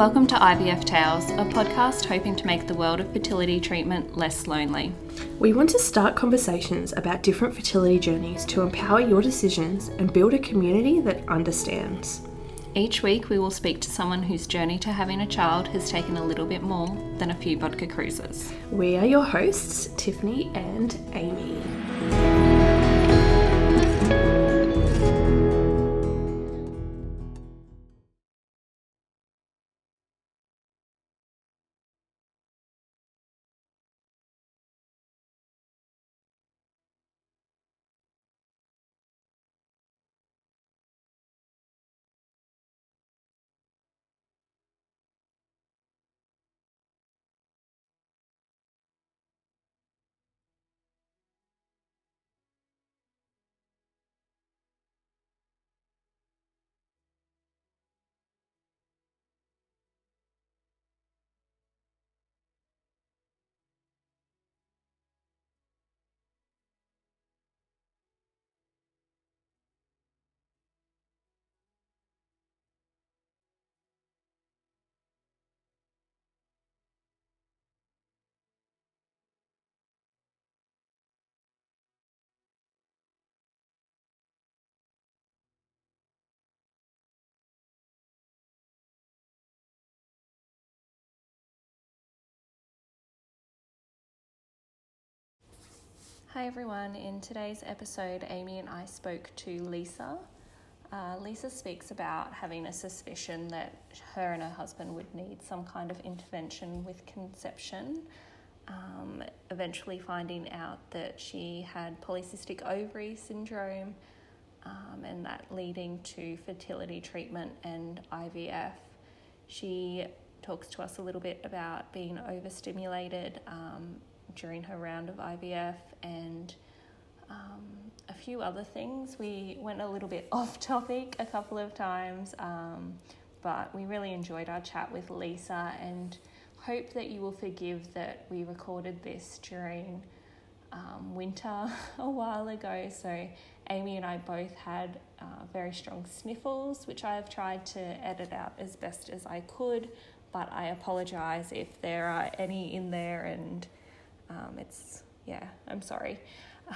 Welcome to IVF Tales, a podcast hoping to make the world of fertility treatment less lonely. We want to start conversations about different fertility journeys to empower your decisions and build a community that understands. Each week, we will speak to someone whose journey to having a child has taken a little bit more than a few Vodka Cruisers. We are your hosts, Tiffany and Amy. Hi everyone, in today's episode, Amy and I spoke to Lisa. Uh, Lisa speaks about having a suspicion that her and her husband would need some kind of intervention with conception, um, eventually finding out that she had polycystic ovary syndrome um, and that leading to fertility treatment and IVF. She talks to us a little bit about being overstimulated um, during her round of IVF and um, a few other things. We went a little bit off topic a couple of times, um, but we really enjoyed our chat with Lisa and hope that you will forgive that we recorded this during um, winter a while ago. So, Amy and I both had uh, very strong sniffles, which I have tried to edit out as best as I could, but I apologize if there are any in there and um, it's, yeah, I'm sorry.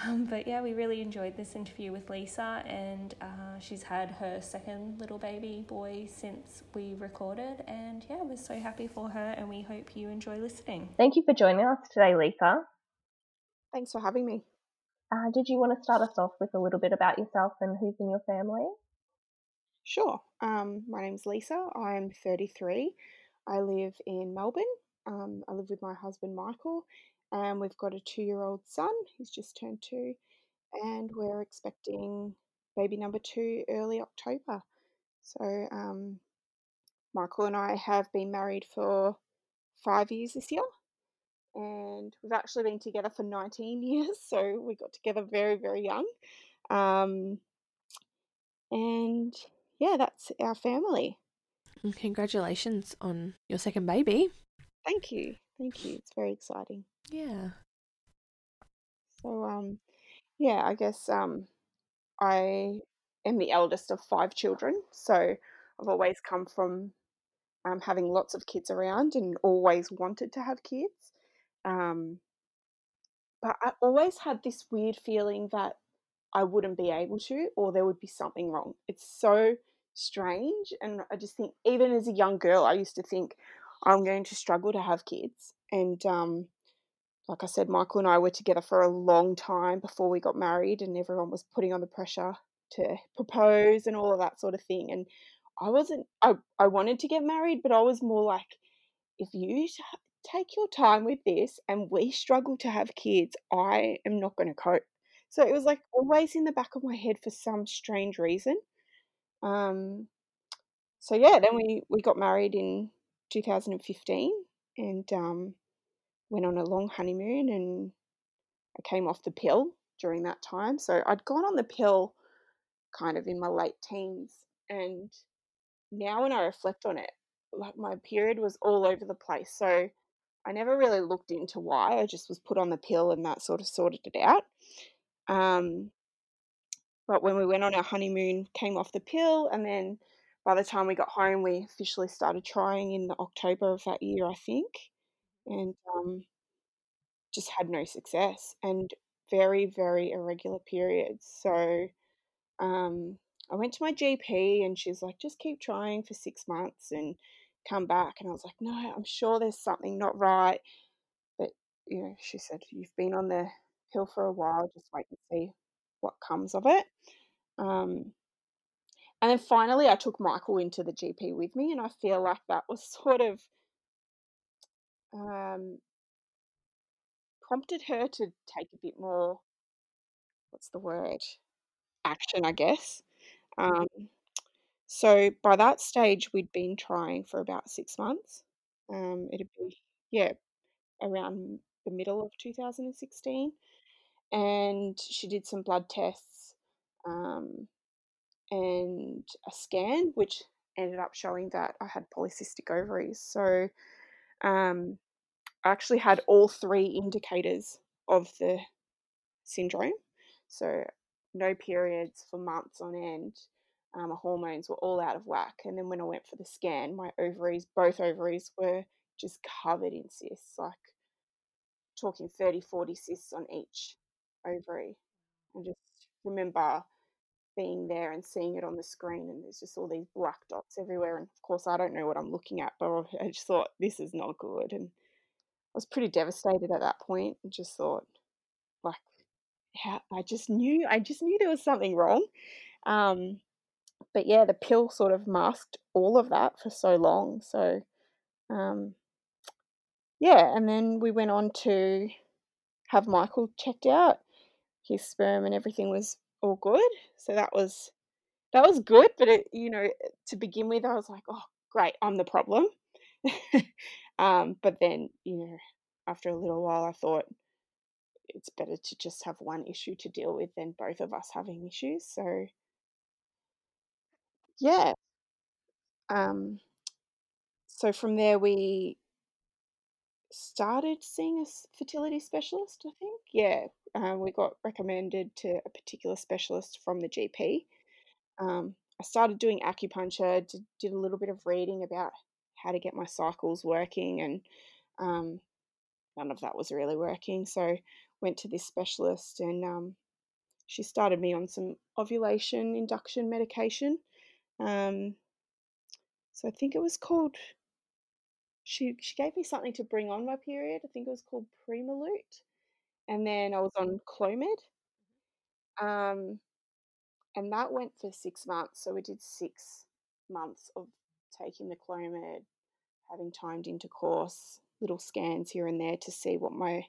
Um, but yeah, we really enjoyed this interview with Lisa, and uh, she's had her second little baby boy since we recorded. And yeah, we're so happy for her, and we hope you enjoy listening. Thank you for joining us today, Lisa. Thanks for having me. Uh, did you want to start us off with a little bit about yourself and who's in your family? Sure. Um, my name's Lisa. I'm 33. I live in Melbourne. Um, I live with my husband Michael, and we've got a two year old son who's just turned two, and we're expecting baby number two early October. So, um, Michael and I have been married for five years this year, and we've actually been together for 19 years, so we got together very, very young. Um, and yeah, that's our family. Congratulations on your second baby. Thank you. Thank you. It's very exciting. Yeah. So, um, yeah, I guess um, I am the eldest of five children. So I've always come from um, having lots of kids around and always wanted to have kids. Um, but I always had this weird feeling that I wouldn't be able to, or there would be something wrong. It's so strange. And I just think, even as a young girl, I used to think I'm going to struggle to have kids. And um, like I said, Michael and I were together for a long time before we got married, and everyone was putting on the pressure to propose and all of that sort of thing. And I wasn't, I, I wanted to get married, but I was more like, if you take your time with this and we struggle to have kids, I am not going to cope. So it was like always in the back of my head for some strange reason. Um, so yeah, then we, we got married in 2015 and um, went on a long honeymoon and I came off the pill during that time. So I'd gone on the pill kind of in my late teens and now when I reflect on it, like my period was all over the place. So I never really looked into why. I just was put on the pill and that sort of sorted it out. Um, but when we went on our honeymoon, came off the pill, and then by the time we got home, we officially started trying in October of that year, I think, and um, just had no success and very, very irregular periods. So um, I went to my GP and she's like, just keep trying for six months and come back. And I was like, no, I'm sure there's something not right. But, you know, she said, you've been on the pill for a while, just wait and see what comes of it. Um, and then finally, I took Michael into the GP with me, and I feel like that was sort of um, prompted her to take a bit more, what's the word, action, I guess. Um, so by that stage, we'd been trying for about six months. Um, it'd be, yeah, around the middle of 2016. And she did some blood tests um, and a scan, which ended up showing that I had polycystic ovaries. So um, I actually had all three indicators of the syndrome. So no periods for months on end. Um, my hormones were all out of whack. And then when I went for the scan, my ovaries, both ovaries, were just covered in cysts, like talking 30, 40 cysts on each ovary. I just remember being there and seeing it on the screen, and there's just all these black dots everywhere. And of course, I don't know what I'm looking at, but I just thought this is not good. And I was pretty devastated at that point and just thought, like, yeah, I just knew, I just knew there was something wrong. Um, but yeah, the pill sort of masked all of that for so long. So, um, yeah, and then we went on to have Michael checked out. His sperm and everything was all good. So that was that was good. But it, you know, to begin with, I was like, oh, great, I'm the problem. um, but then, you know, after a little while, I thought it's better to just have one issue to deal with than both of us having issues. So yeah. Um, so from there, we started seeing a fertility specialist, I think. Yeah, uh, we got recommended to a particular specialist from the GP. Um, I started doing acupuncture, did, did, a little bit of reading about how to get my cycles working, and um, none of that was really working. So went to this specialist, and um, she started me on some ovulation induction medication. Um, so I think it was called she she gave me something to bring on my period. I think it was called Primolut, and then I was on Clomid, um, and that went for six months. So we did six months of taking the Clomid, having timed intercourse, little scans here and there to see what my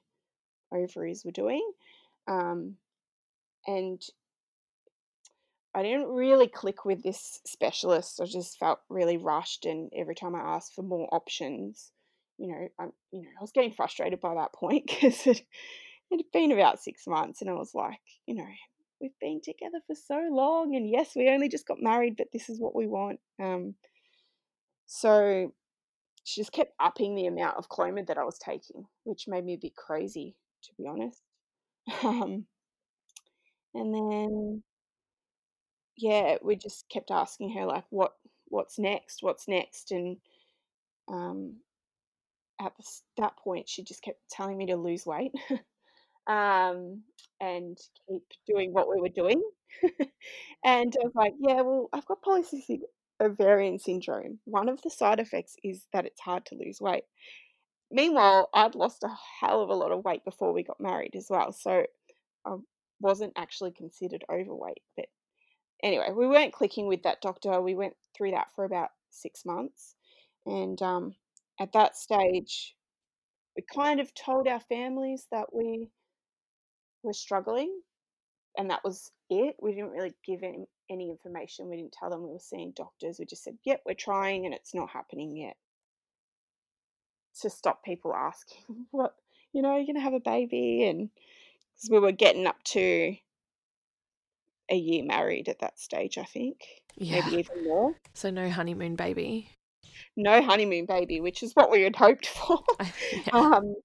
ovaries were doing, um, and I didn't really click with this specialist. I just felt really rushed, and every time I asked for more options, you know, I, you know, I was getting frustrated by that point because it it had been about six months, and I was like, you know, we've been together for so long, and yes, we only just got married, but this is what we want. Um, so she just kept upping the amount of Clomid that I was taking, which made me a bit crazy, to be honest. Um, and then yeah, we just kept asking her like, what what's next, what's next, and um, at that point, she just kept telling me to lose weight. um, and keep doing what we were doing. and I was like, yeah, well, I've got polycystic ovarian syndrome. One of the side effects is that it's hard to lose weight. Meanwhile, I'd lost a hell of a lot of weight before we got married as well. So I wasn't actually considered overweight, but anyway, we weren't clicking with that doctor. We went through that for about six months. And um, at that stage, we kind of told our families that we were struggling, and that was it. We didn't really give any, any information. We didn't tell them we were seeing doctors. We just said, yep, we're trying, and it's not happening yet. To stop people asking, what, you know, you're going to have a baby, and because we were getting up to a year married at that stage, I think. Yeah. Maybe even more. So no honeymoon baby. No honeymoon baby, which is what we had hoped for. yeah. um,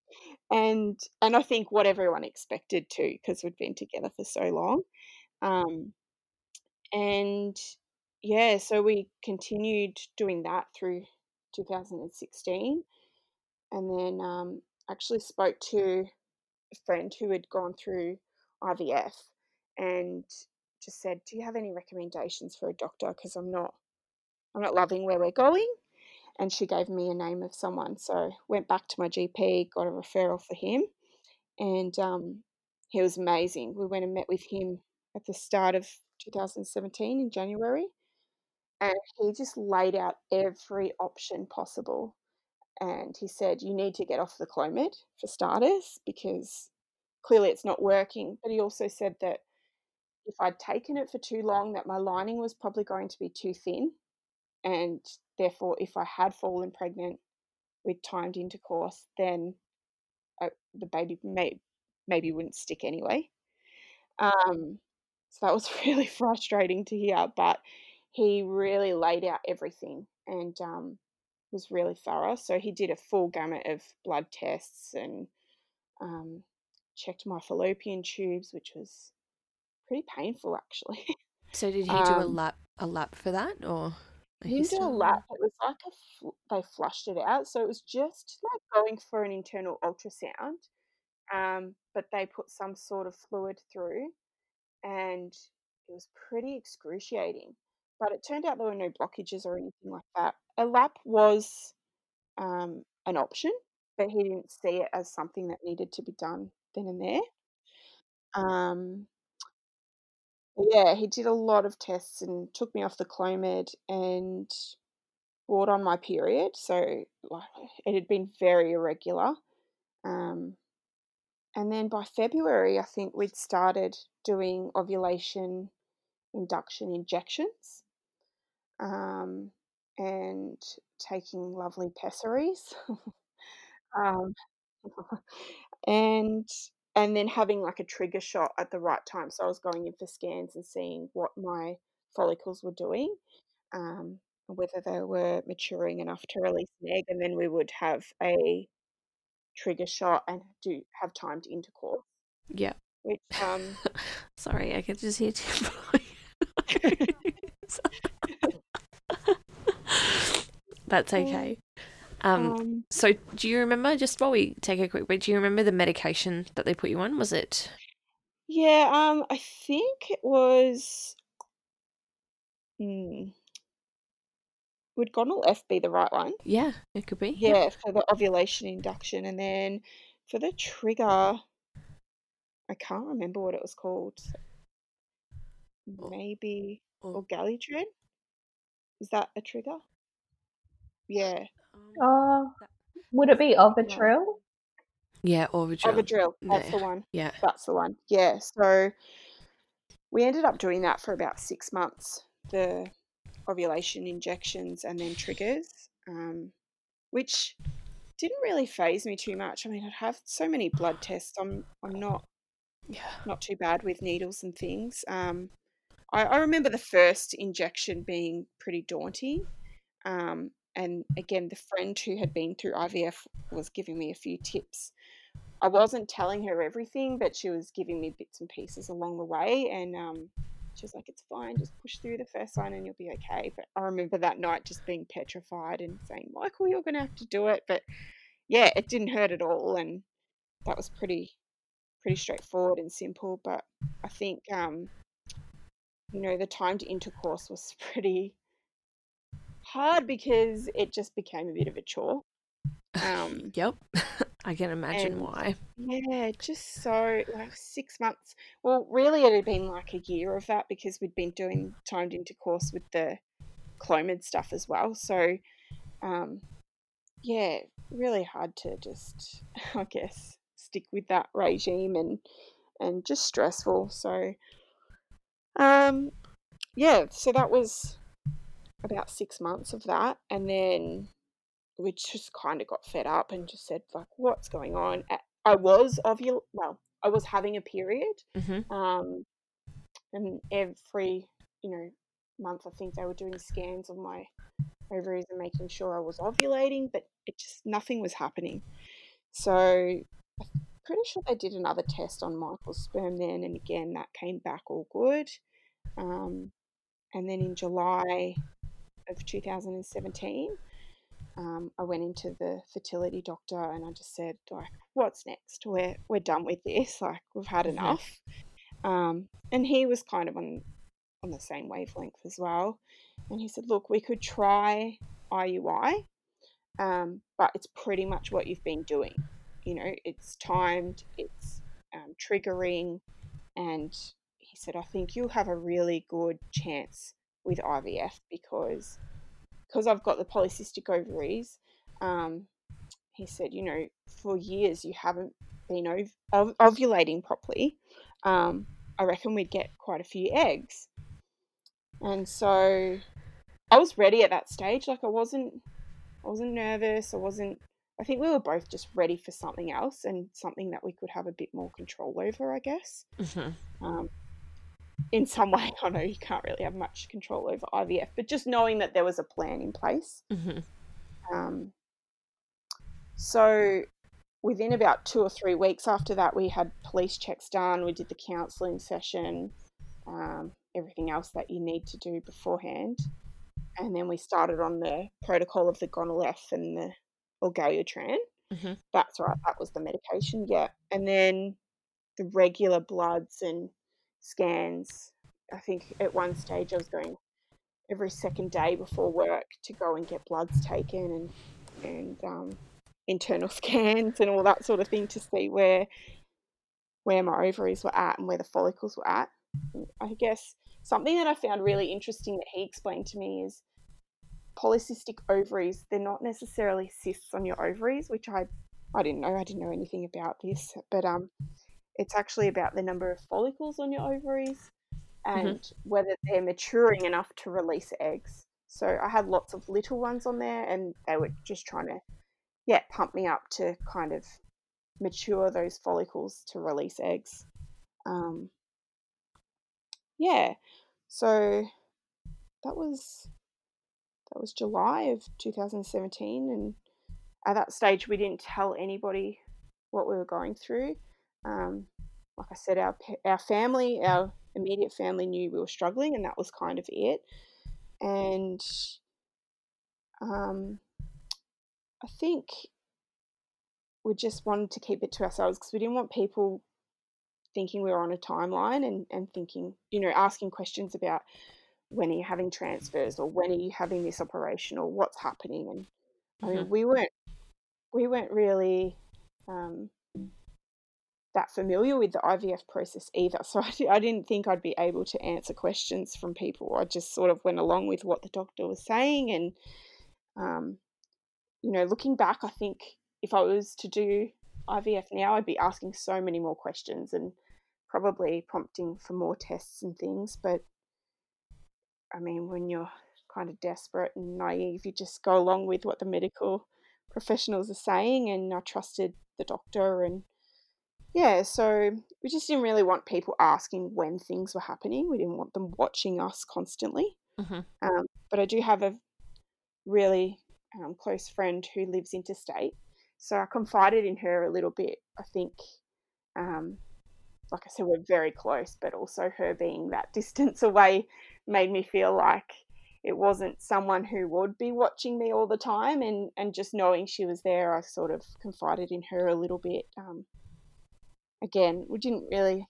and and I think what everyone expected too, because we'd been together for so long. Um, and yeah, so we continued doing that through 2016, and then um, actually spoke to a friend who had gone through IVF and just said, "Do you have any recommendations for a doctor? Because I'm not, I'm not loving where we're going." And she gave me a name of someone, so went back to my GP, got a referral for him, and um, he was amazing. We went and met with him at the start of 2017 in January, and he just laid out every option possible. And he said, You need to get off the Clomid for starters because clearly it's not working. But he also said that if I'd taken it for too long, that my lining was probably going to be too thin. And therefore, if I had fallen pregnant with timed intercourse, then I, the baby may, maybe wouldn't stick anyway. Um, so that was really frustrating to hear, but he really laid out everything and um, was really thorough. So he did a full gamut of blood tests and um, checked my fallopian tubes, which was pretty painful actually. So did he do a Um, lap a lap for that or He didn't do a lap. It was like a fl- they flushed it out, so it was just like going for an internal ultrasound. Um, but they put some sort of fluid through, and it was pretty excruciating. But it turned out there were no blockages or anything like that. A lap was um, an option, but he didn't see it as something that needed to be done then and there. Um, yeah, he did a lot of tests and took me off the Clomid and brought on my period. So like, it had been very irregular. Um, and then by February, I think we'd started doing ovulation induction injections um, and taking lovely pessaries. um, and and then having like a trigger shot at the right time. So I was going in for scans and seeing what my follicles were doing, um, whether they were maturing enough to release an egg, and then we would have a trigger shot and do have timed intercourse, Yeah. which um, Sorry, I could just hear Tim. That's okay. Um, um, so do you remember just while we take a quick break, do you remember the medication that they put you on? Was it yeah, um, I think it was. Hmm, would Gonal F be the right one? yeah, it could be. Yeah, for the ovulation induction, and then for the trigger, I can't remember what it was called. Maybe Or Orgalutran? Is that a trigger? Yeah, Um, Oh, would it be Ovidrel? yeah, Orvidril. Ovidrel. That's Yeah. the one. Yeah. That's the one. Yeah. So we ended up doing that for about six months. The ovulation injections and then triggers, um, which didn't really phase me too much. I mean, I'd have so many blood tests. I'm I'm not Yeah. not too bad with needles and things. Um, I, I remember the first injection being pretty daunting. Um, and again, the friend who had been through IVF was giving me a few tips. I wasn't telling her everything, but she was giving me bits and pieces along the way. And um, she was like, it's fine, just push through the first one and you'll be okay. But I remember that night just being petrified and saying, Michael, you're going to have to do it. But yeah, it didn't hurt at all. And that was pretty pretty straightforward and simple. But I think, um, you know, the timed intercourse was pretty hard because it just became a bit of a chore. Um, Yep. I can imagine and- why. yeah, just so like six months. Well, really, it had been like a year of that because we'd been doing timed intercourse with the Clomid stuff as well. So, um, yeah, really hard to just, I guess, stick with that regime and and just stressful. So, um, yeah, so that was about six months of that, and then we just kind of got fed up and just said like, what's going on? I was ovul, well, I was having a period, Mm-hmm. um, and every you know month I think they were doing scans of my ovaries and making sure I was ovulating, but it just nothing was happening. So I'm pretty sure they did another test on Michael's sperm then, and again that came back all good. Um, and then in July of 2017, um, I went into the fertility doctor and I just said, like, what's next? We're, we're done with this. Like, we've had Mhm. enough. Um, and he was kind of on, on the same wavelength as well. And he said, look, we could try IUI, um, but it's pretty much what you've been doing. You know, it's timed, it's um, triggering, and he said, I think you'll have a really good chance with IVF because because I've got the polycystic ovaries. Um, he said, you know, for years you haven't been ov- ov- ovulating properly. Um, I reckon we'd get quite a few eggs. And so I was ready at that stage. Like I wasn't, I wasn't nervous. I wasn't. I think we were both just ready for something else and something that we could have a bit more control over. I guess. Mm-hmm. Um, in some way, I know you can't really have much control over IVF, but just knowing that there was a plan in place. Mm-hmm. Um, so within about two or three weeks after that, we had police checks done. We did the counselling session, um, everything else that you need to do beforehand, and then we started on the protocol of the Gonal-f and the Orgalutran. Mhm. That's right. That was the medication. Yeah, and then the regular bloods and scans. I think at one stage I was going every second day before work to go and get bloods taken and and um, internal scans and all that sort of thing to see where where my ovaries were at and where the follicles were at. I guess something that I found really interesting that he explained to me is polycystic ovaries. They're not necessarily cysts on your ovaries, which I I didn't know. I didn't know anything about this, but um, it's actually about the number of follicles on your ovaries and whether they're maturing enough to release eggs. So I had lots of little ones on there, and they were just trying to, yeah, pump me up to kind of mature those follicles to release eggs. Um, yeah, so that was that was July of 2017, and at that stage we didn't tell anybody what we were going through. Um, like I said, our our family, our immediate family knew we were struggling, and that was kind of it. And um, I think we just wanted to keep it to ourselves because we didn't want people thinking we were on a timeline and, and thinking, you know, asking questions about when are you having transfers or when are you having this operation or what's happening. And I mean, we weren't we weren't really um, that familiar with the IVF process either. So I, I didn't think I'd be able to answer questions from people. I just sort of went along with what the doctor was saying. And, um, you know, looking back, I think if I was to do IVF now, I'd be asking so many more questions and probably prompting for more tests and things. But I mean, when you're kind of desperate and naive, you just go along with what the medical professionals are saying. And I trusted the doctor and yeah, so we just didn't really want people asking when things were happening. We didn't want them watching us constantly. Mhm. Um, but I do have a really um, close friend who lives interstate, so I confided in her a little bit. I think, um, like I said, we're very close, but also her being that distance away made me feel like it wasn't someone who would be watching me all the time, and and just knowing she was there, I sort of confided in her a little bit. Again, we didn't really,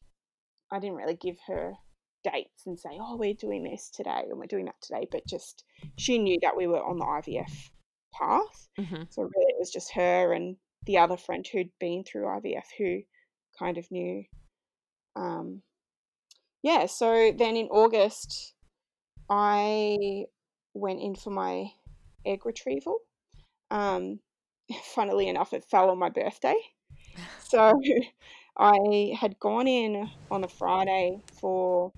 I didn't really give her dates and say, oh, we're doing this today and we're doing that today, but just she knew that we were on the IVF path. Mhm. So really, it was just her and the other friend who'd been through IVF who kind of knew. Um, yeah, so then in August, I went in for my egg retrieval. Um, funnily enough, it fell on my birthday. So I had gone in on a Friday for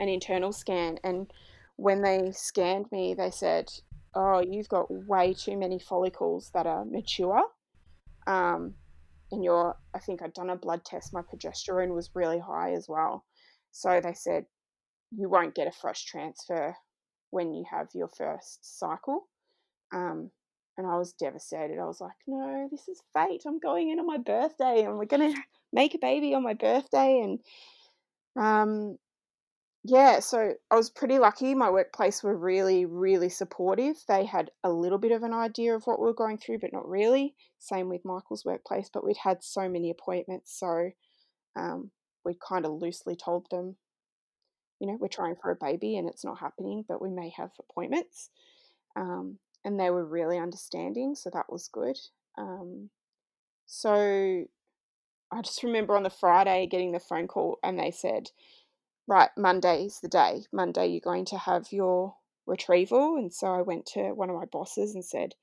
an internal scan, and when they scanned me, they said, "Oh, you've got way too many follicles that are mature." Um, and your, I think I'd done a blood test. My progesterone was really high as well, so they said you won't get a fresh transfer when you have your first cycle. Um, and I was devastated. I was like, no, this is fate. I'm going in on my birthday and we're going to make a baby on my birthday. And um, yeah, so I was pretty lucky. My workplace were really, really supportive. They had a little bit of an idea of what we were going through, but not really. Same with Michael's workplace, but we'd had so many appointments, so um, we kind of loosely told them, you know, we're trying for a baby and it's not happening, but we may have appointments. Um, and they were really understanding, so that was good. Um, so I just remember on the Friday getting the phone call and they said, right, Monday's the day. Monday, you're going to have your retrieval. And so I went to one of my bosses and said,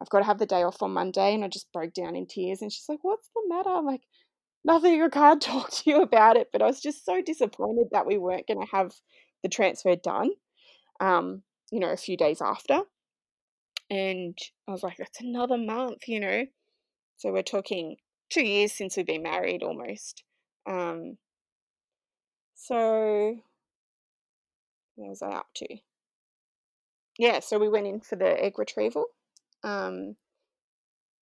I've got to have the day off on Monday. And I just broke down in tears. And she's like, What's the matter? I'm like, Nothing. I can't talk to you about it. But I was just so disappointed that we weren't going to have the transfer done, um, you know, a few days after. And I was like, That's another month, you know. So we're talking two years since we've been married almost. Um, so, where was I up to? Yeah, so we went in for the egg retrieval. Um,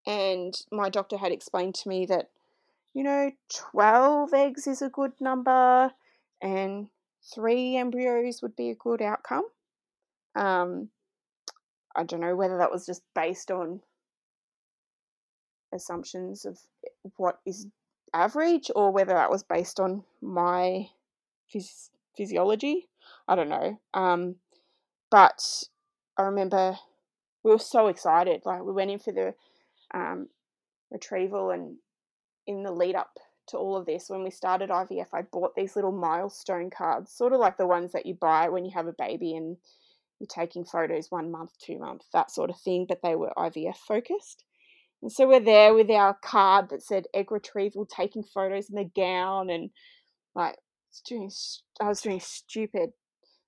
and my doctor had explained to me that, you know, 12 eggs is a good number and three embryos would be a good outcome. Um, I don't know whether that was just based on assumptions of what is average or whether that was based on my phys- physiology. I don't know. Um, but I remember we were so excited. Like we went in for the um, retrieval, and in the lead up to all of this, when we started IVF, I bought these little milestone cards, sort of like the ones that you buy when you have a baby and you're taking photos one month, two months, that sort of thing. But they were IVF focused. And so we're there with our card that said egg retrieval, taking photos in the gown, and like doing, I was doing stupid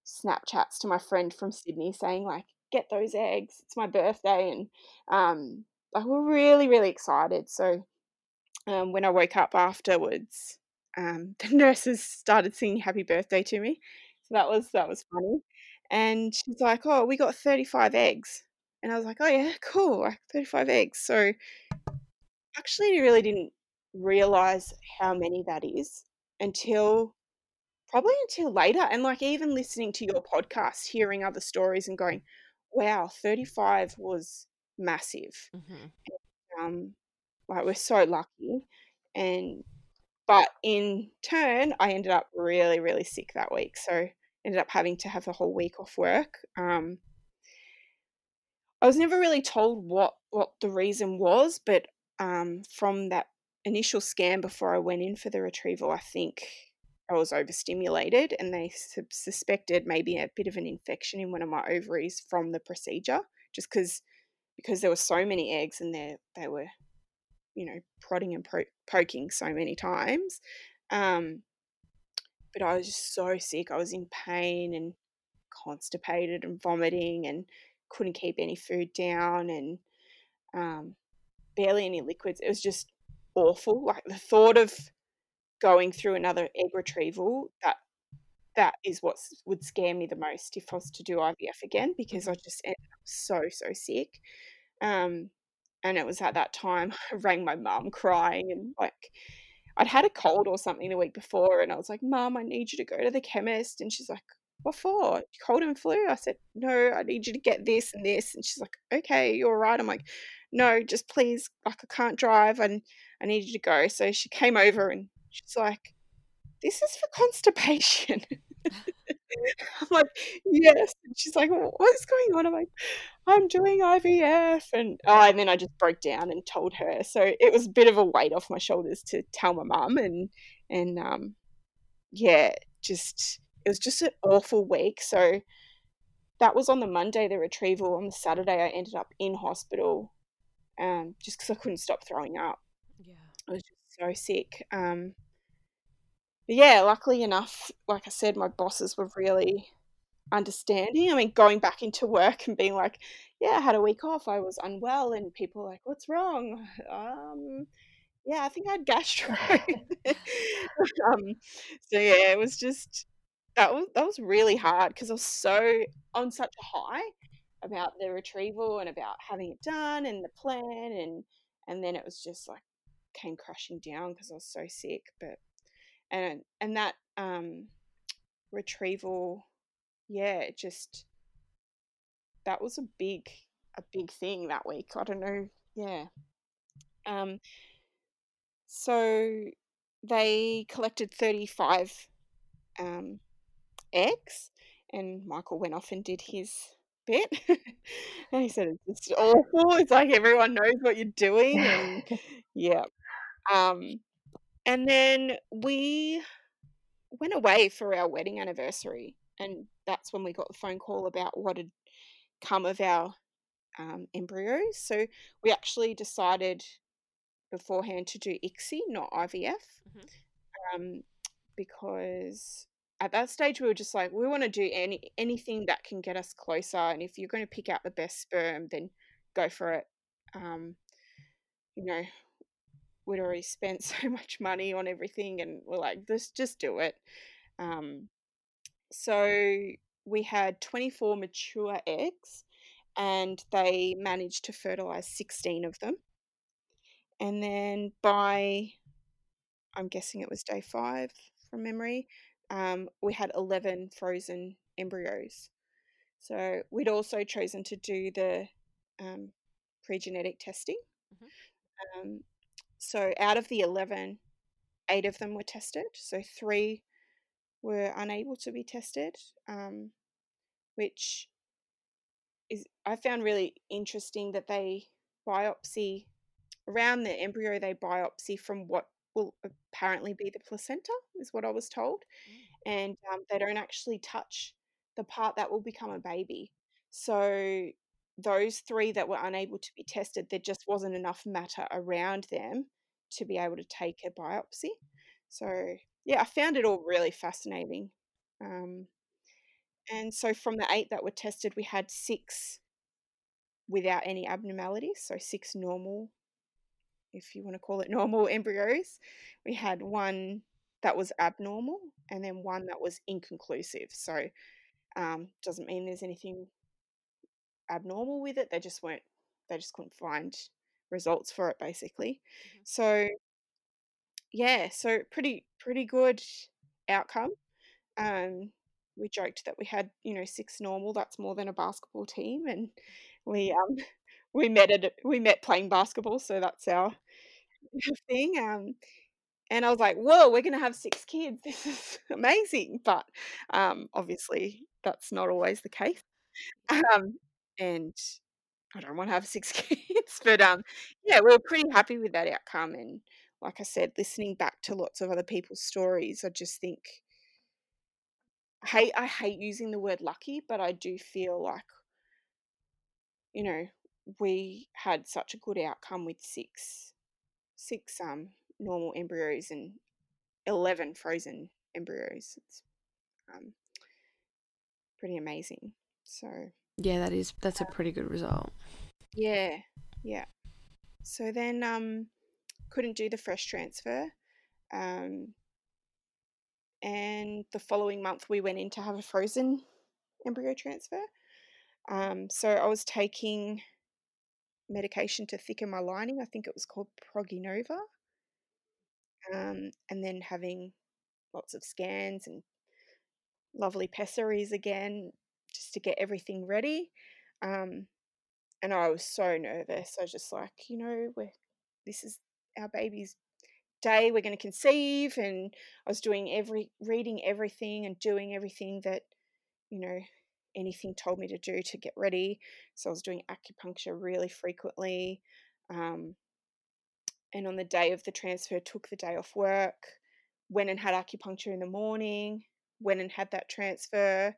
Snapchats to my friend from Sydney saying like, "Get those eggs! It's my birthday!" And um, like we're really, really excited. So um, when I woke up afterwards, um, the nurses started singing "Happy Birthday" to me. So that was that was funny. And she's like, "Oh, we got thirty-five eggs," and I was like, "Oh yeah, cool, like thirty-five eggs." So actually, really didn't realize how many that is until probably until later. And like even listening to your podcast, hearing other stories and going, wow, 35 was massive. Mm-hmm. Um, like we're so lucky. And but in turn, I ended up really, really sick that week. So ended up having to have a whole week off work. Um, I was never really told what what the reason was, but um, from that initial scan before I went in for the retrieval, I think I was overstimulated and they su- suspected maybe a bit of an infection in one of my ovaries from the procedure just because because there were so many eggs and they they were you know prodding and pro- poking so many times um, but I was just so sick I was in pain and constipated and vomiting and couldn't keep any food down and um, barely any liquids it was just awful like the thought of going through another egg retrieval, that that is what would scare me the most if I was to do IVF again because I just ended up so so sick. Um, and it was at that time I rang my mum crying and like I'd had a cold or something the week before and I was like, Mom, I need you to go to the chemist and she's like, What for? Cold and flu? I said, No, I need you to get this and this and she's like, Okay, you're right. I'm like, No, just please, like I can't drive and I need you to go. So she came over and She's like, this is for constipation. I'm like, yes. And she's like, what's going on? I'm like, I'm doing IVF. And, oh, and then I just broke down and told her. So it was a bit of a weight off my shoulders to tell my mum. And, and, um, yeah, just, it was just an awful week. So that was on the Monday, the retrieval. On the Saturday, I ended up in hospital um, just because I couldn't stop throwing up. Yeah. I was just so sick. Um, but yeah, luckily enough, like I said, my bosses were really understanding. I mean, going back into work and being like, yeah, I had a week off, I was unwell, and people were like, what's wrong? Um, yeah, I think I had gastro. um, so yeah, it was just that was that was really hard because I was so on such a high about the retrieval and about having it done and the plan and and then it was just like came crashing down because I was so sick. But and and that um, retrieval, yeah, just that was a big a big thing that week. I don't know, yeah. Um, so they collected 35 um, eggs, and Michael went off and did his bit. and he said it's just awful. It's like everyone knows what you're doing, and yeah. Um, and then we went away for our wedding anniversary, and that's when we got the phone call about what had come of our um, embryos. So we actually decided beforehand to do ICSI, not IVF, Mhm. um, because at that stage we were just like we want to do any anything that can get us closer, and if you're going to pick out the best sperm, then go for it. Um, you know, we'd already spent so much money on everything, and we're like, just just do it. Um, so we had 24 mature eggs, and they managed to fertilize 16 of them. And then by, I'm guessing it was day five from memory, um, we had 11 frozen embryos. So we'd also chosen to do the um, pre genetic testing. Mhm. Um, so out of the 11, eight of them were tested. So three were unable to be tested, um, which is I found really interesting that they biopsy around the embryo. They biopsy from what will apparently be the placenta, is what I was told, and um, they don't actually touch the part that will become a baby. So those three that were unable to be tested, there just wasn't enough matter around them to be able to take a biopsy. So yeah, I found it all really fascinating. Um, and so from the eight that were tested, we had six without any abnormalities, so six normal, if you want to call it normal embryos. We had one that was abnormal, and then one that was inconclusive. So um, doesn't mean there's anything abnormal with it. They just weren't. They just couldn't find results for it, basically. Mhm. So yeah, so pretty pretty good outcome. Um, we joked that we had you know six normal. That's more than a basketball team, and we um we met at we met playing basketball, so that's our thing. Um, and I was like, whoa, we're gonna have six kids. This is amazing. But um, obviously that's not always the case. Um, and I don't want to have six kids, but um, yeah, we were pretty happy with that outcome. And like I said, listening back to lots of other people's stories, I just think hate I hate using the word lucky, but I do feel like you know we had such a good outcome with six six um normal embryos and eleven frozen embryos. It's um pretty amazing. So Yeah, that is that's a pretty good result. Yeah, yeah. So then um couldn't do the fresh transfer. Um and the following month we went in to have a frozen embryo transfer. Um so I was taking medication to thicken my lining. I think it was called Progynova. Um and then having lots of scans and lovely pessaries again to get everything ready. Um and I was so nervous. I was just like, you know, we're this is our baby's day. We're going to conceive, and I was doing every reading everything and doing everything that you know anything told me to do to get ready. So I was doing acupuncture really frequently. Um, and on the day of the transfer, took the day off work, went and had acupuncture in the morning, went and had that transfer,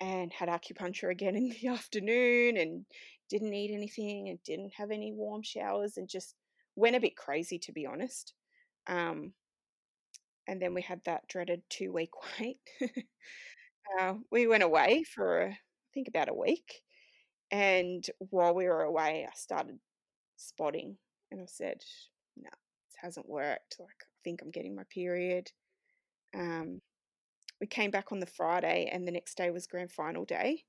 and had acupuncture again in the afternoon, and didn't eat anything and didn't have any warm showers, and just went a bit crazy to be honest. Um, and then we had that dreaded two week wait. uh, we went away for I think about a week, and while we were away, I started spotting, and I said, "No, this hasn't worked. Like I think I'm getting my period." Um, we came back on the Friday, and the next day was grand final day,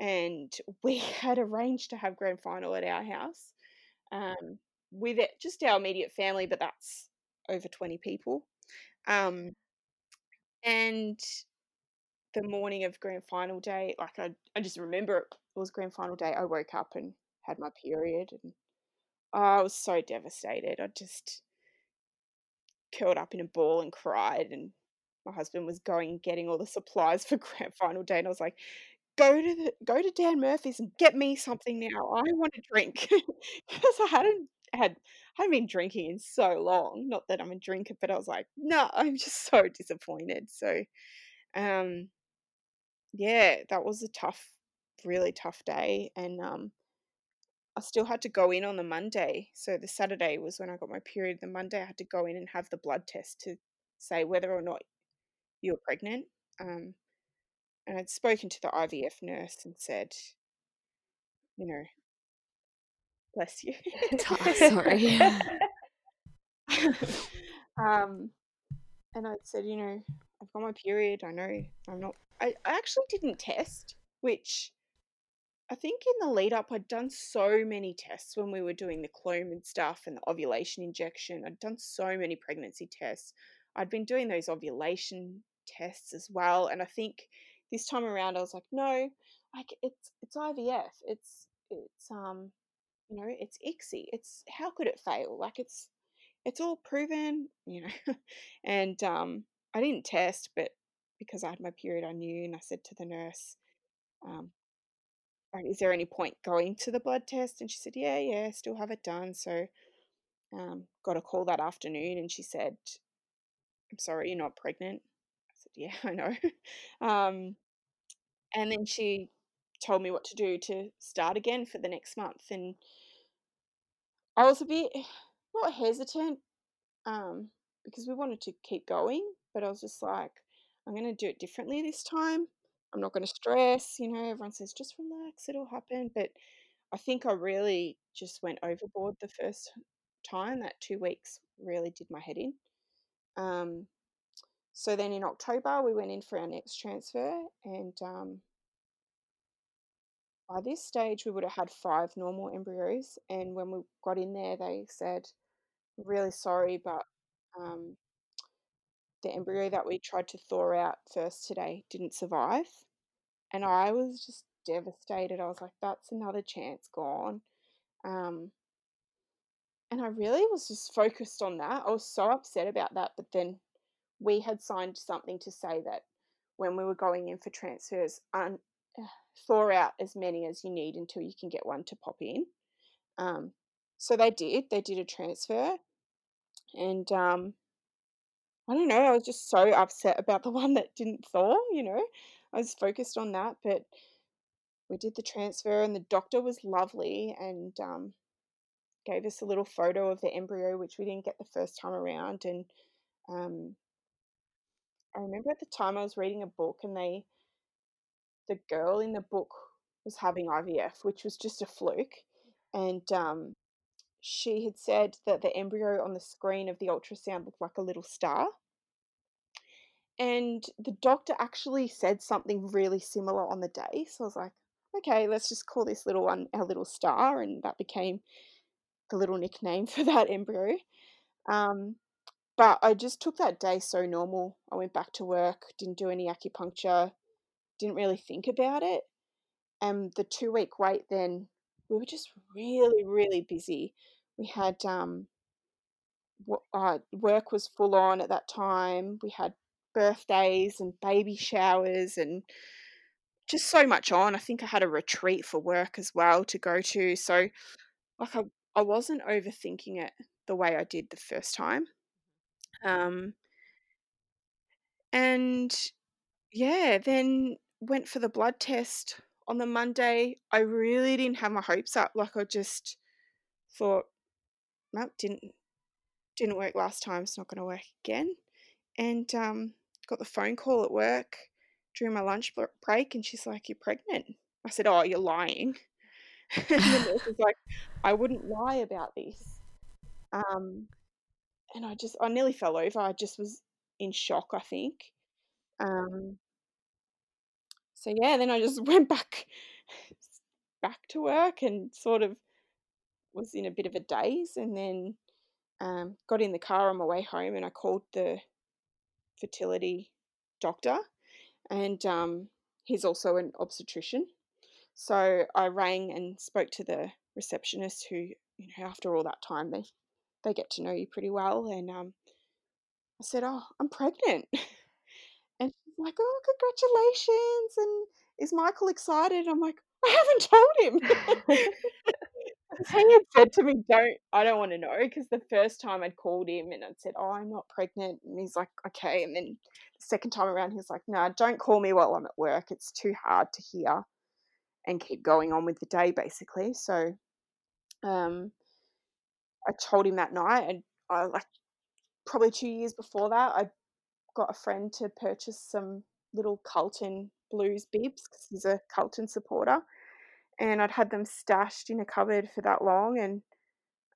and we had arranged to have grand final at our house um, with it, just our immediate family, but that's over 20 people. Um, and the morning of grand final day, like I, I just remember it was grand final day. I woke up and had my period, and oh, I was so devastated. I just curled up in a ball and cried, and my husband was going getting all the supplies for grand final day, and I was like, "Go to the go to Dan Murphy's and get me something now. I want a drink," because I hadn't had I hadn't been drinking in so long. Not that I'm a drinker, but I was like, "No, I'm just so disappointed." So, um, yeah, that was a tough, really tough day, and um, I still had to go in on the Monday. So the Saturday was when I got my period. The Monday I had to go in and have the blood test to say whether or not you were pregnant. Um, and I'd spoken to the IVF nurse and said, you know, bless you. Sorry. um, and I'd said, you know, I've got my period. I know I'm not. I, I actually didn't test, which I think in the lead up, I'd done so many tests when we were doing the Clomid stuff and the ovulation injection. I'd done so many pregnancy tests. I'd been doing those ovulation tests as well, and I think this time around I was like, no, like it's it's IVF. It's it's um you know it's ICSI. It's how could it fail? Like it's it's all proven, you know. and um I didn't test, but because I had my period, I knew, and I said to the nurse, um, is there any point going to the blood test? And she said, yeah, yeah, still have it done. So um, got a call that afternoon and she said, I'm sorry, you're not pregnant. Yeah, I know. um, and then she told me what to do to start again for the next month. And I was a bit, not hesitant um, because we wanted to keep going, but I was just like, I'm going to do it differently this time. I'm not going to stress. You know, everyone says just relax, it'll happen. But I think I really just went overboard the first time. That two weeks really did my head in. Um, so then in October, we went in for our next transfer, and um, by this stage, we would have had five normal embryos. And when we got in there, they said, Really sorry, but um, the embryo that we tried to thaw out first today didn't survive. And I was just devastated. I was like, that's another chance gone. Um, and I really was just focused on that. I was so upset about that. But then we had signed something to say that when we were going in for transfers, un- thaw out as many as you need until you can get one to pop in. Um, so they did. They did a transfer. And um, I don't know, I was just so upset about the one that didn't thaw, you know. I was focused on that, but we did the transfer and the doctor was lovely and um, gave us a little photo of the embryo, which we didn't get the first time around. And um, I remember at the time I was reading a book and they, the girl in the book was having IVF, which was just a fluke. And um, she had said that the embryo on the screen of the ultrasound looked like a little star. And the doctor actually said something really similar on the day. So I was like, okay, let's just call this little one our little star. And that became the little nickname for that embryo. Um, but I just took that day so normal. I went back to work, didn't do any acupuncture, didn't really think about it. And the two week wait, then we were just really, really busy. We had um, uh, work was full on at that time. We had birthdays and baby showers and just so much on. I think I had a retreat for work as well to go to. So like I, I wasn't overthinking it the way I did the first time. Um and yeah, then went for the blood test on the Monday. I really didn't have my hopes up. Like I just thought, well, didn't didn't work last time, it's not gonna work again. And um got the phone call at work during my lunch break and she's like, You're pregnant. I said, Oh, you're lying. and the nurse was like, I wouldn't lie about this. Um, and I just, I nearly fell over. I just was in shock, I think. Um, so yeah, then I just went back, back to work and sort of was in a bit of a daze and then um, got in the car on my way home and I called the fertility doctor and um, he's also an obstetrician. So I rang and spoke to the receptionist, who you know after all that time they they get to know you pretty well, and um, I said, "Oh, I'm pregnant," and she's like, "Oh, congratulations!" And is Michael excited? I'm like, I haven't told him. he had said to me, "Don't, I don't want to know," because the first time I'd called him and I'd said, "Oh, I'm not pregnant," and he's like, "Okay," and then the second time around, he's like, "No, nah, don't call me while I'm at work. It's too hard to hear," and keep going on with the day, basically. So, um, I told him that night, and I like probably two years before that, I got a friend to purchase some little Carlton Blues bibs because he's a Carlton supporter and I'd had them stashed in a cupboard for that long and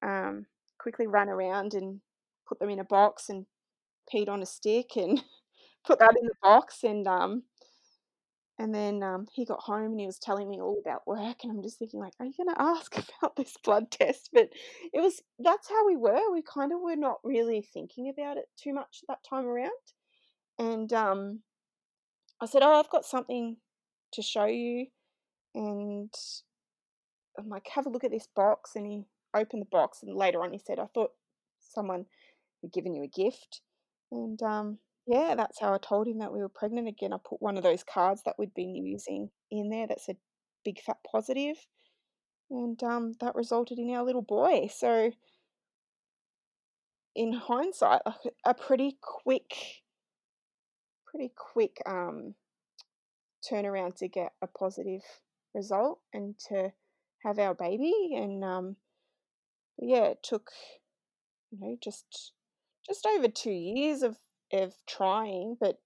um, quickly ran around and put them in a box and peed on a stick and put that in the box and um, and then um, he got home and he was telling me all about work and I'm just thinking like, are you going to ask about this blood test? But it was that's how we were. We kind of were not really thinking about it too much that time around. And um, I said, oh, I've got something to show you and I'm like, have a look at this box. And he opened the box, and later on he said, I thought someone had given you a gift. And um, yeah, that's how I told him that we were pregnant again. I put one of those cards that we'd been using in there that said big fat positive, and um, that resulted in our little boy. So, in hindsight, a pretty quick, pretty quick um, turnaround to get a positive result and to have our baby. And um, yeah, it took you know just just over two years of of trying, but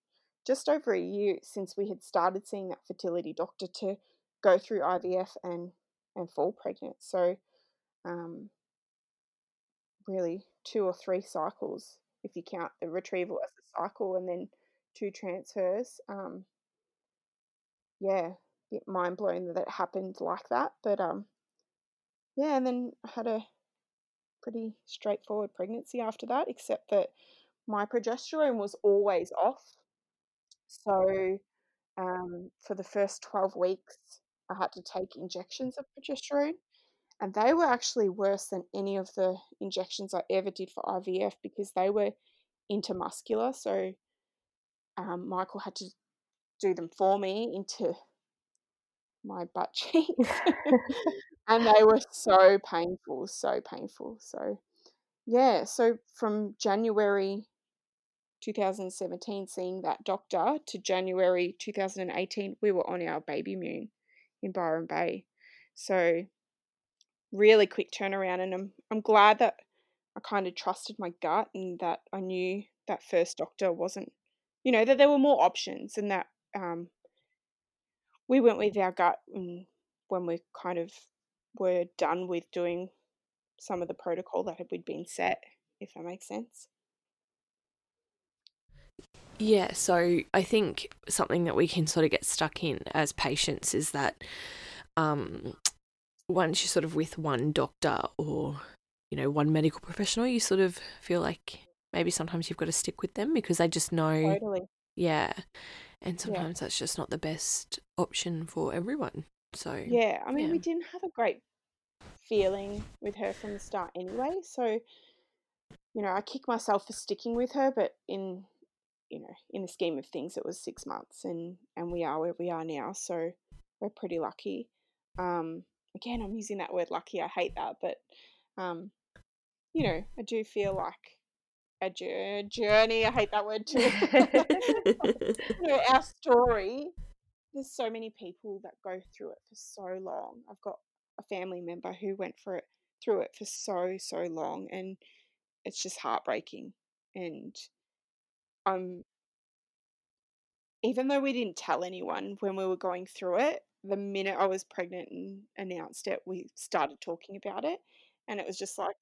just over a year since we had started seeing that fertility doctor to go through IVF and and fall pregnant. So um, really two or three cycles if you count the retrieval as a cycle and then two transfers. Um, yeah, bit mind blowing that it happened like that. But um, yeah, and then I had a pretty straightforward pregnancy after that, except that my progesterone was always off. So um, for the first 12 weeks, I had to take injections of progesterone. And they were actually worse than any of the injections I ever did for IVF because they were intermuscular. So um, Michael had to do them for me into my butt cheeks. and they were so painful, so painful. So, yeah, so from January 2017, seeing that doctor, to January 2018, we were on our baby moon in Byron Bay. So, really quick turnaround. And I'm, I'm glad that I kind of trusted my gut and that I knew that first doctor wasn't, you know, that there were more options and that um, we went with our gut when we kind of were done with doing some of the protocol that had been set, if that makes sense. Yeah, so I think something that we can sort of get stuck in as patients is that um, once you're sort of with one doctor or you know one medical professional, you sort of feel like maybe sometimes you've got to stick with them because they just know. Totally. Yeah, and sometimes yeah. that's just not the best option for everyone. So yeah, I mean, yeah. we didn't have a great feeling with her from the start anyway. So you know, I kick myself for sticking with her, but in you know, in the scheme of things, it was six months, and and we are where we are now. So we're pretty lucky. Um, again, I'm using that word lucky. I hate that, but um, you know, I do feel like a journey. I hate that word too. you know, our story. There's so many people that go through it for so long. I've got a family member who went for it through it for so so long, and it's just heartbreaking. And um, even though we didn't tell anyone when we were going through it, the minute I was pregnant and announced it, we started talking about it, and it was just like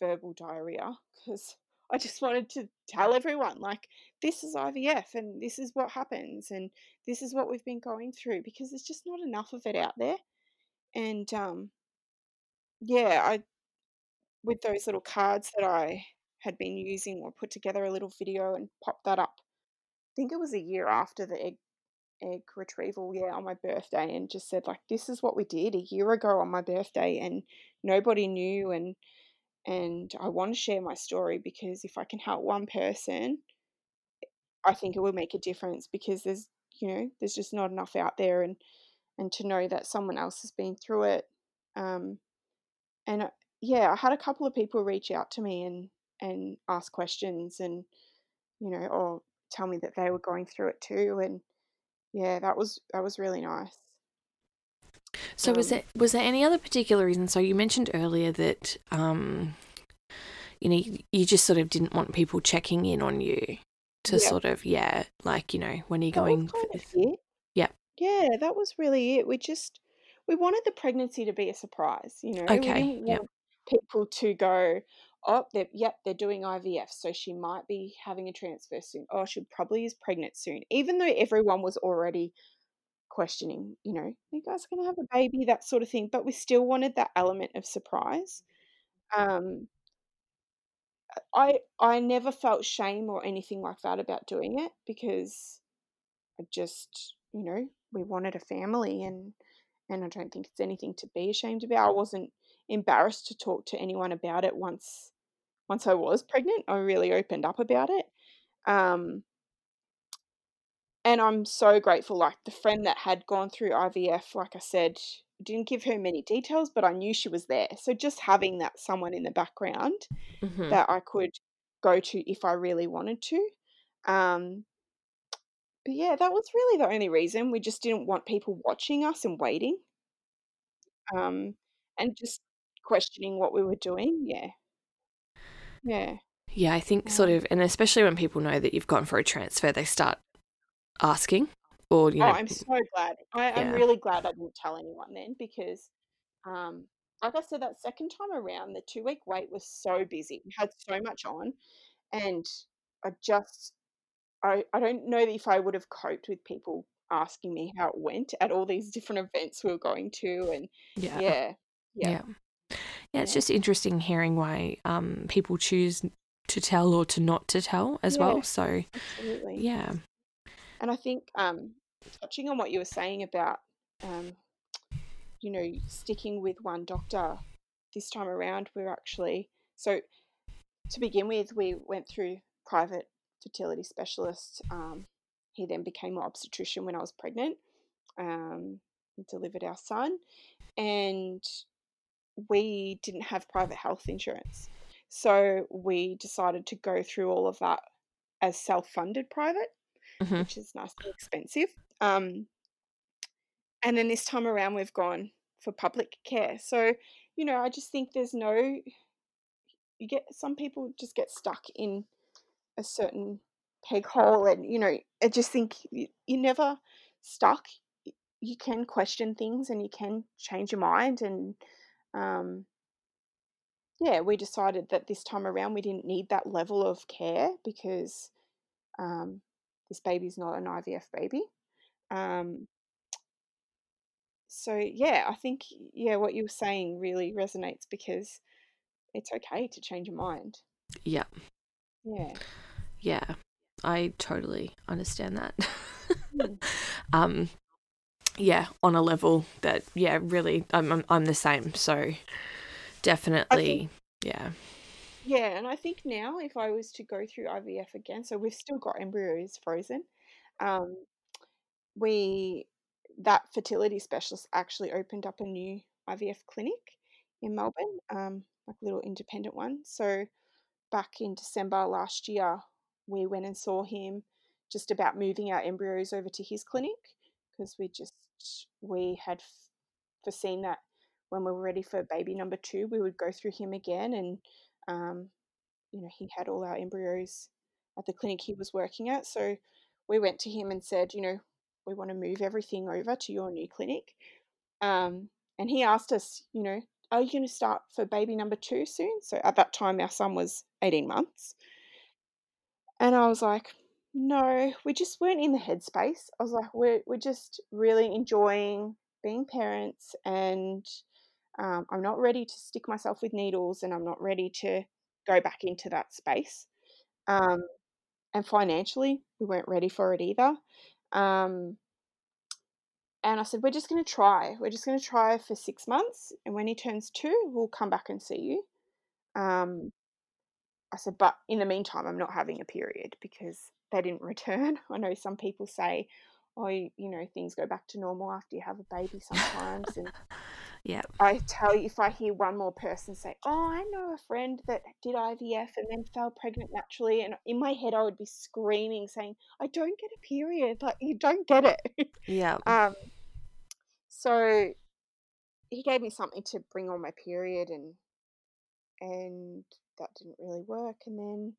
verbal diarrhea because I just wanted to tell everyone, like, this is IVF and this is what happens and this is what we've been going through because there's just not enough of it out there. And um, yeah, I with those little cards that I had been using or put together a little video and popped that up. I think it was a year after the egg egg retrieval, yeah, on my birthday and just said like this is what we did a year ago on my birthday and nobody knew and and I want to share my story because if I can help one person, I think it will make a difference because there's you know there's just not enough out there and and to know that someone else has been through it um and uh, yeah I had a couple of people reach out to me and and ask questions and you know or tell me that they were going through it too and yeah that was that was really nice So was um there was there any other particular reason? So you mentioned earlier that um, you know, you, you just sort of didn't want people checking in on you to yeah sort of yeah, like you know, when you're that going for this. it Yeah. Yeah, that was really it. We just we wanted the pregnancy to be a surprise, you know. We Okay. want people to go, oh, they're, yep, they're doing IVF, so she might be having a transfer soon. Oh, she probably is pregnant soon. Even though everyone was already questioning, you know, are you guys going to have a baby, that sort of thing. But we still wanted that element of surprise. Um, I I never felt shame or anything like that about doing it because I just, you know, we wanted a family and and I don't think it's anything to be ashamed about. I wasn't embarrassed to talk to anyone about it once once I was pregnant. I really opened up about it. Um and I'm so grateful like the friend that had gone through IVF, like I said, didn't give her many details, but I knew she was there. So just having that someone in the background Mhm. that I could go to if I really wanted to. Um but yeah, that was really the only reason. We just didn't want people watching us and waiting. Um, and just questioning what we were doing. Yeah. Yeah. Yeah, I think sort Um, of, and especially when people know that you've gone for a transfer, they start asking, or you oh, know, I'm so glad. I, I'm yeah, really glad I didn't tell anyone then because, um, like I said, that second time around, the two week wait was so busy. We had so much on, and I just, I, I don't know if I would have coped with people asking me how it went at all these different events we were going to, and yeah, yeah, yeah, yeah, yeah. It's just interesting hearing why um people choose to tell or to not to tell as yeah, well. So absolutely. yeah, And I think um, touching on what you were saying about, um, you know, sticking with one doctor this time around, we're actually so to begin with, we went through private fertility specialist. Um, he then became my obstetrician when I was pregnant, um, and delivered our son, and we didn't have private health insurance, so we decided to go through all of that as self-funded private, mm-hmm. which is nice and expensive. Um, and then this time around we've gone for public care so you know i just think there's no you get some people just get stuck in a certain peg hole and you know i just think you, you're never stuck you can question things and you can change your mind and um yeah we decided that this time around we didn't need that level of care because um this baby's not an ivf baby um so yeah i think yeah what you were saying really resonates because it's okay to change your mind. yeah, Yeah. yeah. I totally understand that. Mm. um, yeah, on a level that yeah, really, I'm I'm, I'm the same. So I think, definitely, yeah. yeah, and I think now if I was to go through IVF again, so we've still got embryos frozen. Um, we that fertility specialist actually opened up a new IVF clinic in Melbourne, um, like a little independent one. So back in December last year, we went and saw him just about moving our embryos over to his clinic because we just we had foreseen that when we were ready for baby number two, we would go through him again, and um, you know he had all our embryos at the clinic he was working at. So we went to him and said, you know, we want to move everything over to your new clinic. Um, and he asked us, you know, are you going to start for baby number two soon? So at that time, our son was 18 months. And I was like, no, we just weren't in the headspace. I was like, we're, we're just really enjoying being parents and um, I'm not ready to stick myself with needles and I'm not ready to go back into that space. Um, and financially, we weren't ready for it either. Um, and I said, We're just going to try. We're just going to try for six months. And when he turns two, we'll come back and see you. Um, I said, But in the meantime, I'm not having a period because they didn't return. I know some people say, Oh, you, know, things go back to normal after you have a baby sometimes. and Yeah. I tell you, if I hear one more person say, "Oh, I know a friend that did IVF and then fell pregnant naturally," and in my head I would be screaming, saying, "I don't get a period. Like you don't get it." Yeah. um, so he gave me something to bring on my period, and and that didn't really work. And then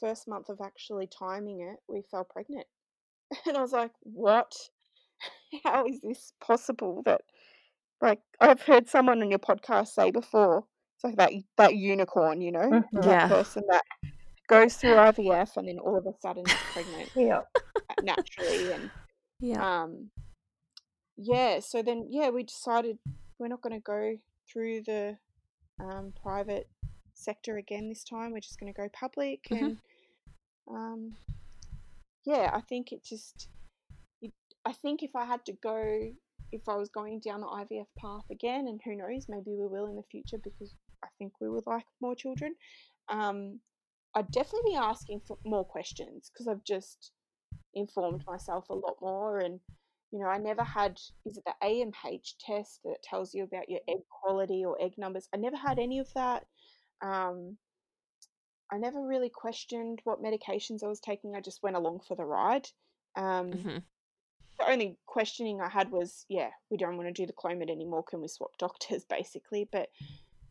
first month of actually timing it, we fell pregnant, and I was like, "What? How is this possible?" That like I've heard someone on your podcast say before, it's like that that unicorn, you know, Mhm. that Yeah. person that goes through IVF and then all of a sudden is pregnant Yeah. naturally, and Yeah. um, yeah. So then, yeah, we decided we're not going to go through the um, private sector again this time. We're just going to go public, Mhm. and um, yeah, I think it just, it, I think if I had to go, if I was going down the IVF path again, and who knows, maybe we will in the future because I think we would like more children. Um, I'd definitely be asking for more questions because I've just informed myself a lot more and you know i never had is it the amh test that tells you about your egg quality or egg numbers i never had any of that um, i never really questioned what medications i was taking i just went along for the ride um, Mhm. the only questioning i had was yeah we don't want to do the clomid anymore can we swap doctors basically but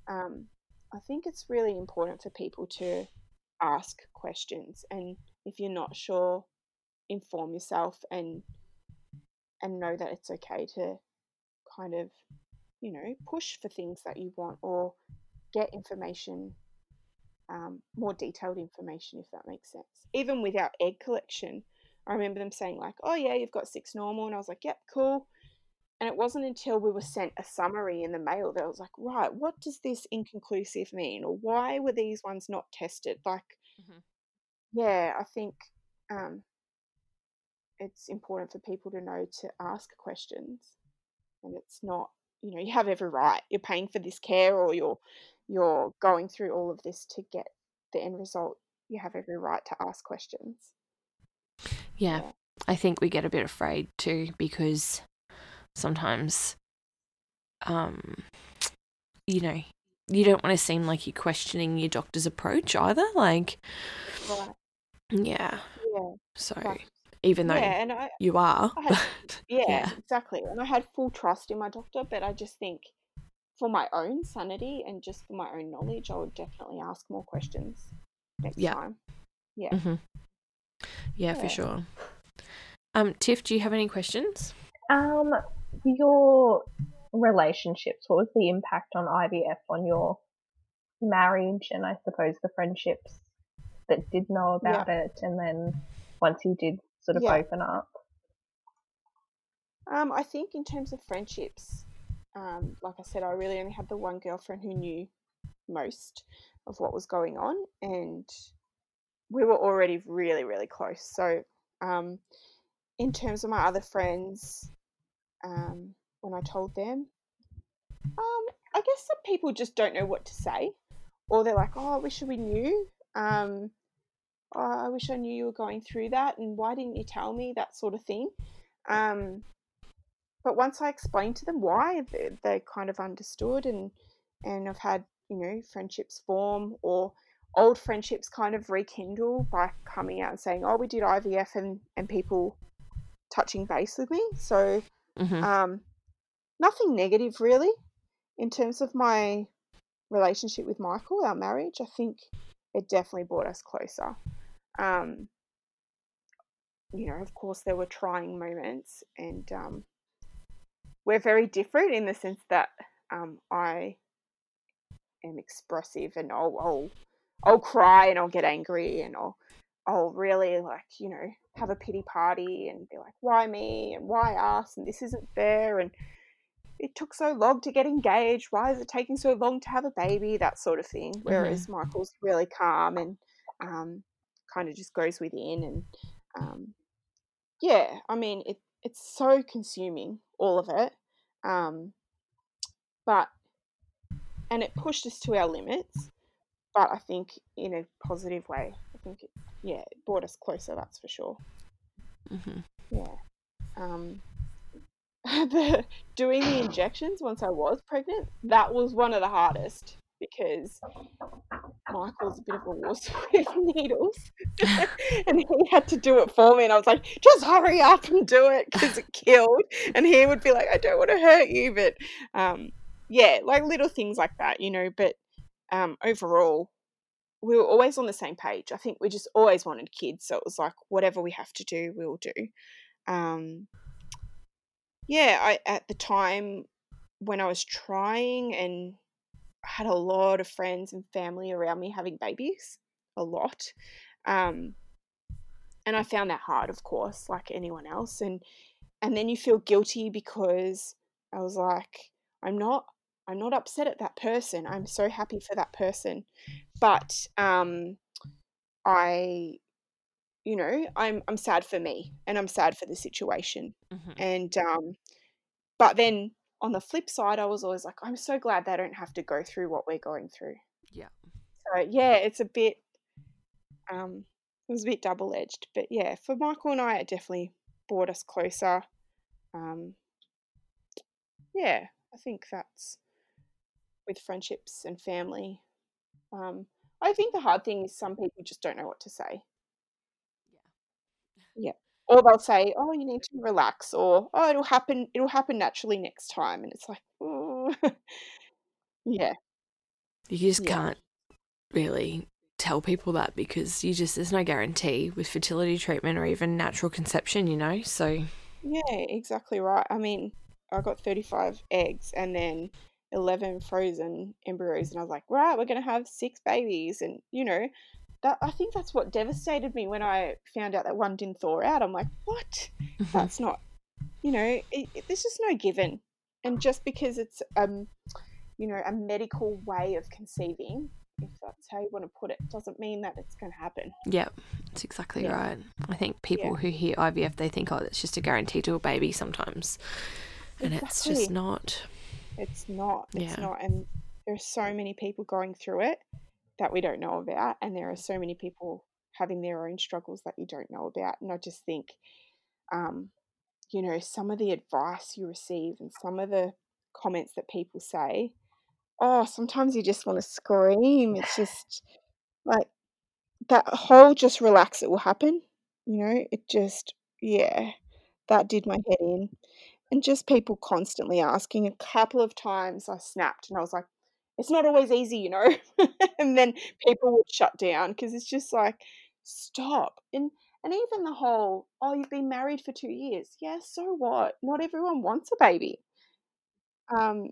um, i think it's really important for people to ask questions and if you're not sure inform yourself and and know that it's okay to kind of you know push for things that you want or get information um, more detailed information if that makes sense even with our egg collection i remember them saying like oh yeah you've got six normal and i was like yep cool and it wasn't until we were sent a summary in the mail that I was like, right, what does this inconclusive mean? Or why were these ones not tested? Like, Mhm. yeah, I think um, it's important for people to know to ask questions. And it's not, you know, you have every right. You're paying for this care or you're you're going through all of this to get the end result. You have every right to ask questions. Yeah. Yeah. I think we get a bit afraid too because sometimes, um, you know, you don't want to seem like you're questioning your doctor's approach either. Like, Right. yeah. Yeah. So But, even though yeah, and I, you are, I had Yeah, yeah. exactly. And I had full trust in my doctor, but I just think for my own sanity and just for my own knowledge, I would definitely ask more questions next Yeah. time. Yeah. hmm Yeah, for sure. Um, Tiff, do you have any questions? Um, your relationships. What was the impact on IVF on your marriage and I suppose the friendships that did know Yeah. about it, and then once you did sort of Yeah. open up? Um, I think in terms of friendships, um, like I said, I really only had the one girlfriend who knew most of what was going on, and we were already really, really close. So, um, in terms of my other friends, um, when I told them, um, I guess some people just don't know what to say, or they're like, "Oh, I wish we knew." Um, oh, I wish I knew you were going through that, and why didn't you tell me? That sort of thing. Um, but once I explained to them why, they, they kind of understood, and and I've had you know friendships form or old friendships kind of rekindle by coming out and saying, "Oh, we did IVF," and and people touching base with me. So hmm um, nothing negative really in terms of my relationship with Michael, our marriage. I think it definitely brought us closer. Um, you know, of course, there were trying moments, and um, we're very different in the sense that um, I am expressive, and I'll, I'll I'll cry and I'll get angry, and I'll I'll really like you know have a pity party and be like, why me? and why us, and this isn't fair, and it took so long to get engaged. Why is it taking so long to have a baby? That sort of thing. Whereas Michael's really calm and um, kind of just goes within and um, yeah. I mean, it it's so consuming, all of it. Um, but and it pushed us to our limits, but I think in a positive way. I think it, yeah, it brought us closer. That's for sure. Mm-hmm. Yeah. Um, the doing the injections once I was pregnant, that was one of the hardest because Michael's a bit of a wuss with needles, and he had to do it for me, and I was like, just hurry up and do it because it killed, and he would be like, I don't want to hurt you, but um, yeah, like little things like that, you know. But um, overall, we were always on the same page. I think we just always wanted kids, so it was like whatever we have to do, we'll do. Um, yeah, I at the time when I was trying and I had a lot of friends and family around me having babies, a lot. Um, and I found that hard, of course, like anyone else. And and then you feel guilty because I was like, I'm not I'm not upset at that person. I'm so happy for that person. But um I you know, I'm I'm sad for me and I'm sad for the situation. hmm And um but then on the flip side, I was always like, I'm so glad they don't have to go through what we're going through. Yeah. So yeah, it's a bit um it was a bit double edged. But yeah, for Michael and I it definitely brought us closer. Um yeah, I think that's with friendships and family. Um I think the hard thing is some people just don't know what to say. Yeah. Or they'll say, "Oh, you need to relax," or "Oh, it'll happen. It'll happen naturally next time." And it's like, oh. yeah, You just yeah, can't really tell people that because you just there's no guarantee with fertility treatment or even natural conception, you know. So yeah, exactly right. I mean, I got thirty-five eggs and then eleven frozen embryos, and I was like, right, we're gonna have six babies, and you know, that I think that's what devastated me when I found out that one didn't thaw out. I'm like, what? That's not, you know, it, it, there's just no given, and just because it's um you know, a medical way of conceiving, if that's how you want to put it, doesn't mean that it's going to happen. yeah, that's exactly Yeah. right. I think Yeah, people who hear IVF they think, oh, it's just a guarantee to a baby sometimes, and it's just not. It's not. It's Yeah. not. And there are so many people going through it that we don't know about, and there are so many people having their own struggles that you don't know about. And I just think, um, you know, some of the advice you receive and some of the comments that people say, oh, sometimes you just want to scream. It's just like that whole just relax, it will happen. You know, it just, yeah, that did my head in. And just people constantly asking. A couple of times I snapped and I was like, it's not always easy, you know? and then people would shut down because it's just like, stop. And and even the whole, oh, you've been married for two years. Yeah, so what? Not everyone wants a baby. Um,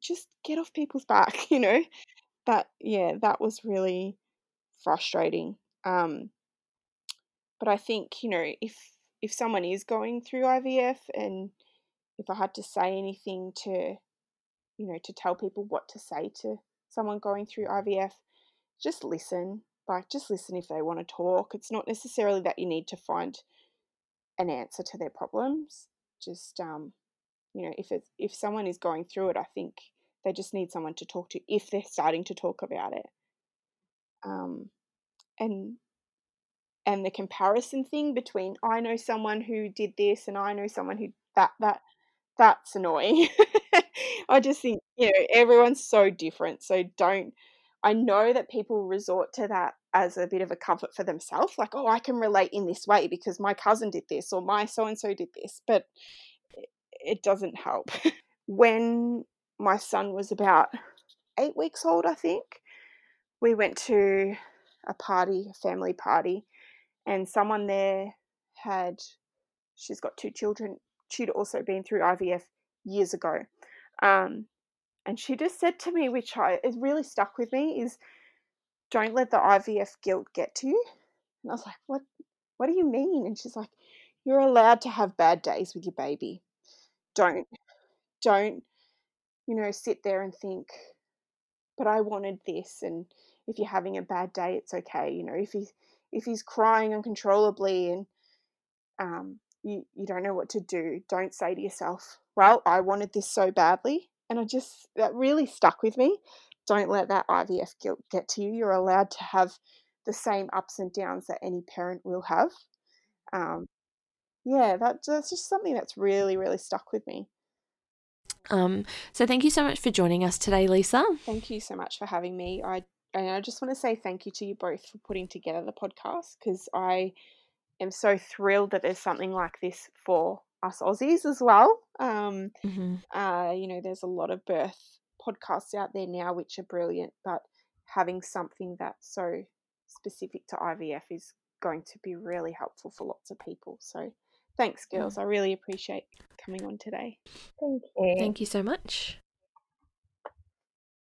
just get off people's back, you know? That yeah, that was really frustrating. Um, but I think, you know, if if someone is going through IVF and if I had to say anything to, you know, to tell people what to say to someone going through IVF, just listen. Like just listen if they want to talk. It's not necessarily that you need to find an answer to their problems. Just um, you know, if it's if someone is going through it, I think they just need someone to talk to if they're starting to talk about it. Um, and and the comparison thing between I know someone who did this and I know someone who that that that's annoying. I just think, you know, everyone's so different. So don't I know that people resort to that as a bit of a comfort for themselves, like, oh, I can relate in this way because my cousin did this or my so and so did this, but it, doesn't help. when my son was about eight weeks old, I think, we went to a party, a family party, and someone there had she's got two children. She'd also been through IVF years ago. Um, and she just said to me, which I it really stuck with me, is don't let the IVF guilt get to you. And I was like, What what do you mean? And she's like, You're allowed to have bad days with your baby. Don't don't, you know, sit there and think, but I wanted this and if you're having a bad day, it's okay. You know, if he's if he's crying uncontrollably and um, you, you don't know what to do, don't say to yourself, well, I wanted this so badly. And I just, that really stuck with me. Don't let that IVF guilt get to you. You're allowed to have the same ups and downs that any parent will have. Um, yeah, that, that's just something that's really, really stuck with me. Um, so thank you so much for joining us today, Lisa. Thank you so much for having me. I and I just want to say thank you to you both for putting together the podcast because I am so thrilled that there's something like this for us Aussies as well. Um, Mm-hmm. uh, you know, there's a lot of birth podcasts out there now which are brilliant, but having something that's so specific to IVF is going to be really helpful for lots of people. So thanks, girls. I really appreciate coming on today. Thank you. Thank you so much.